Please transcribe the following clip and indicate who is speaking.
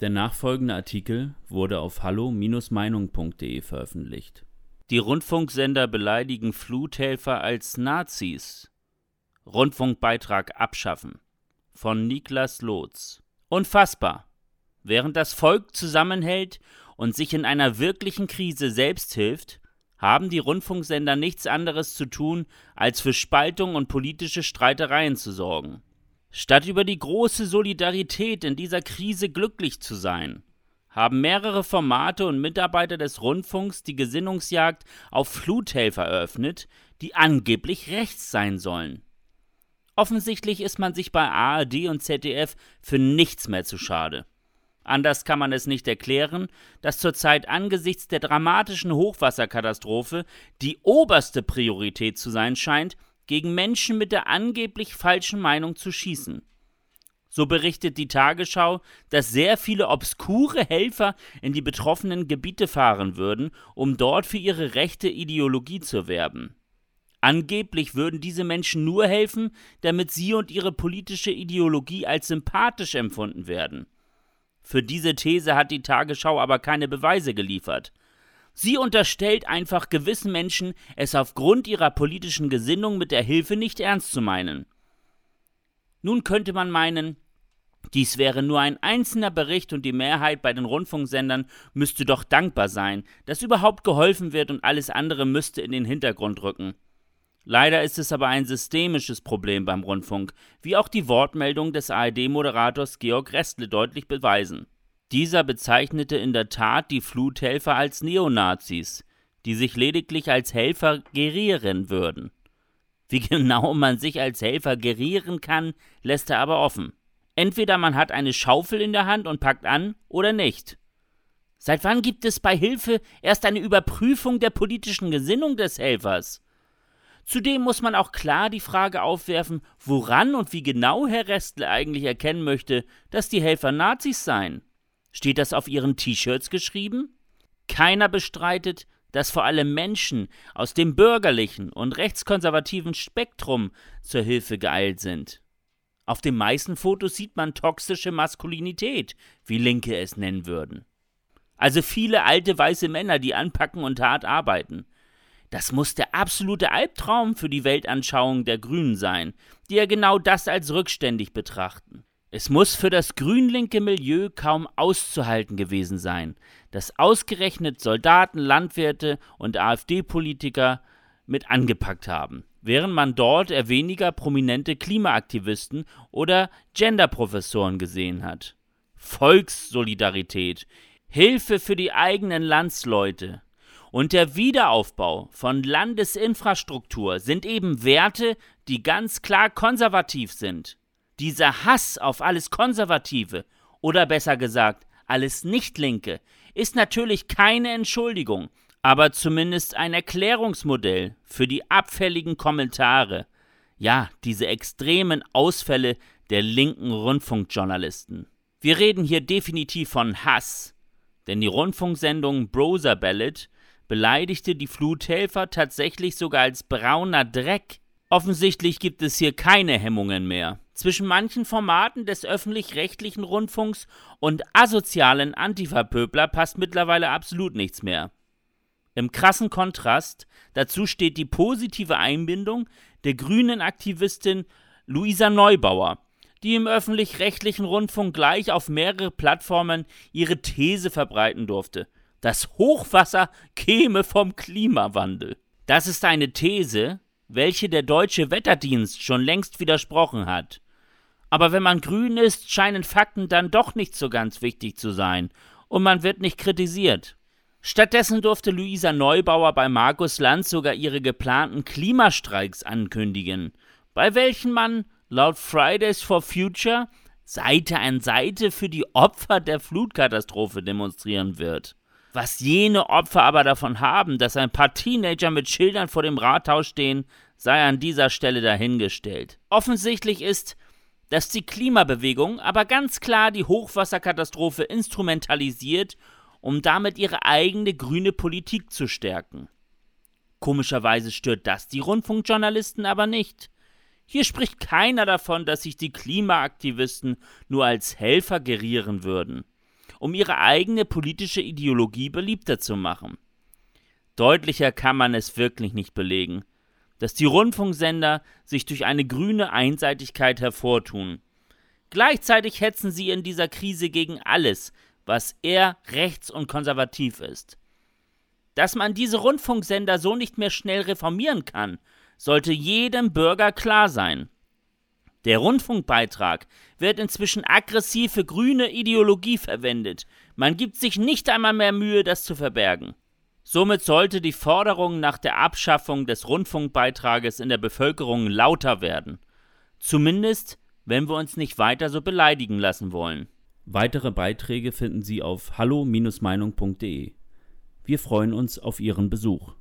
Speaker 1: Der nachfolgende Artikel wurde auf hallo-meinung.de veröffentlicht. Die Rundfunksender beleidigen Fluthelfer als Nazis. Rundfunkbeitrag abschaffen. Von Niklas Lotz. Unfassbar. Während das Volk zusammenhält und sich in einer wirklichen Krise selbst hilft, haben die Rundfunksender nichts anderes zu tun, als für Spaltung und politische Streitereien zu sorgen. Statt über die große Solidarität in dieser Krise glücklich zu sein, haben mehrere Formate und Mitarbeiter des Rundfunks die Gesinnungsjagd auf Fluthelfer eröffnet, die angeblich rechts sein sollen. Offensichtlich ist man sich bei ARD und ZDF für nichts mehr zu schade. Anders kann man es nicht erklären, dass zurzeit angesichts der dramatischen Hochwasserkatastrophe die oberste Priorität zu sein scheint, gegen Menschen mit der angeblich falschen Meinung zu schießen. So berichtet die Tagesschau, dass sehr viele obskure Helfer in die betroffenen Gebiete fahren würden, um dort für ihre rechte Ideologie zu werben. Angeblich würden diese Menschen nur helfen, damit sie und ihre politische Ideologie als sympathisch empfunden werden. Für diese These hat die Tagesschau aber keine Beweise geliefert. Sie unterstellt einfach gewissen Menschen, es aufgrund ihrer politischen Gesinnung mit der Hilfe nicht ernst zu meinen. Nun könnte man meinen, dies wäre nur ein einzelner Bericht und die Mehrheit bei den Rundfunksendern müsste doch dankbar sein, dass überhaupt geholfen wird und alles andere müsste in den Hintergrund rücken. Leider ist es aber ein systemisches Problem beim Rundfunk, wie auch die Wortmeldung des ARD-Moderators Georg Restle deutlich beweisen. Dieser bezeichnete in der Tat die Fluthelfer als Neonazis, die sich lediglich als Helfer gerieren würden. Wie genau man sich als Helfer gerieren kann, lässt er aber offen. Entweder man hat eine Schaufel in der Hand und packt an oder nicht. Seit wann gibt es bei Hilfe erst eine Überprüfung der politischen Gesinnung des Helfers? Zudem muss man auch klar die Frage aufwerfen, woran und wie genau Herr Restle eigentlich erkennen möchte, dass die Helfer Nazis seien. Steht das auf ihren T-Shirts geschrieben? Keiner bestreitet, dass vor allem Menschen aus dem bürgerlichen und rechtskonservativen Spektrum zur Hilfe geeilt sind. Auf den meisten Fotos sieht man toxische Maskulinität, wie Linke es nennen würden. Also viele alte weiße Männer, die anpacken und hart arbeiten. Das muss der absolute Albtraum für die Weltanschauung der Grünen sein, die ja genau das als rückständig betrachten. Es muss für das grünlinke Milieu kaum auszuhalten gewesen sein, dass ausgerechnet Soldaten, Landwirte und AfD-Politiker mit angepackt haben, während man dort eher weniger prominente Klimaaktivisten oder Genderprofessoren gesehen hat. Volkssolidarität, Hilfe für die eigenen Landsleute und der Wiederaufbau von Landesinfrastruktur sind eben Werte, die ganz klar konservativ sind. Dieser Hass auf alles Konservative oder besser gesagt alles Nicht-Linke ist natürlich keine Entschuldigung, aber zumindest ein Erklärungsmodell für die abfälligen Kommentare, ja, diese extremen Ausfälle der linken Rundfunkjournalisten. Wir reden hier definitiv von Hass, denn die Rundfunksendung Browser Ballad beleidigte die Fluthelfer tatsächlich sogar als brauner Dreck. Offensichtlich gibt es hier keine Hemmungen mehr. Zwischen manchen Formaten des öffentlich-rechtlichen Rundfunks und asozialen Antifa-Pöbler passt mittlerweile absolut nichts mehr. Im krassen Kontrast dazu steht die positive Einbindung der grünen Aktivistin Luisa Neubauer, die im öffentlich-rechtlichen Rundfunk gleich auf mehrere Plattformen ihre These verbreiten durfte. Das Hochwasser käme vom Klimawandel. Das ist eine These, welche der deutsche Wetterdienst schon längst widersprochen hat. Aber wenn man grün ist, scheinen Fakten dann doch nicht so ganz wichtig zu sein und man wird nicht kritisiert. Stattdessen durfte Luisa Neubauer bei Markus Lanz sogar ihre geplanten Klimastreiks ankündigen, bei welchen man laut Fridays for Future Seite an Seite für die Opfer der Flutkatastrophe demonstrieren wird. Was jene Opfer aber davon haben, dass ein paar Teenager mit Schildern vor dem Rathaus stehen, sei an dieser Stelle dahingestellt. Offensichtlich ist, dass die Klimabewegung aber ganz klar die Hochwasserkatastrophe instrumentalisiert, um damit ihre eigene grüne Politik zu stärken. Komischerweise stört das die Rundfunkjournalisten aber nicht. Hier spricht keiner davon, dass sich die Klimaaktivisten nur als Helfer gerieren würden. um ihre eigene politische Ideologie beliebter zu machen. Deutlicher kann man es wirklich nicht belegen, dass die Rundfunksender sich durch eine grüne Einseitigkeit hervortun. Gleichzeitig hetzen sie in dieser Krise gegen alles, was eher rechts und konservativ ist. Dass man diese Rundfunksender so nicht mehr schnell reformieren kann, sollte jedem Bürger klar sein. Der Rundfunkbeitrag wird inzwischen aggressiv für grüne Ideologie verwendet. Man gibt sich nicht einmal mehr Mühe, das zu verbergen. Somit sollte die Forderung nach der Abschaffung des Rundfunkbeitrages in der Bevölkerung lauter werden. Zumindest, wenn wir uns nicht weiter so beleidigen lassen wollen.
Speaker 2: Weitere Beiträge finden Sie auf hallo-meinung.de. Wir freuen uns auf Ihren Besuch.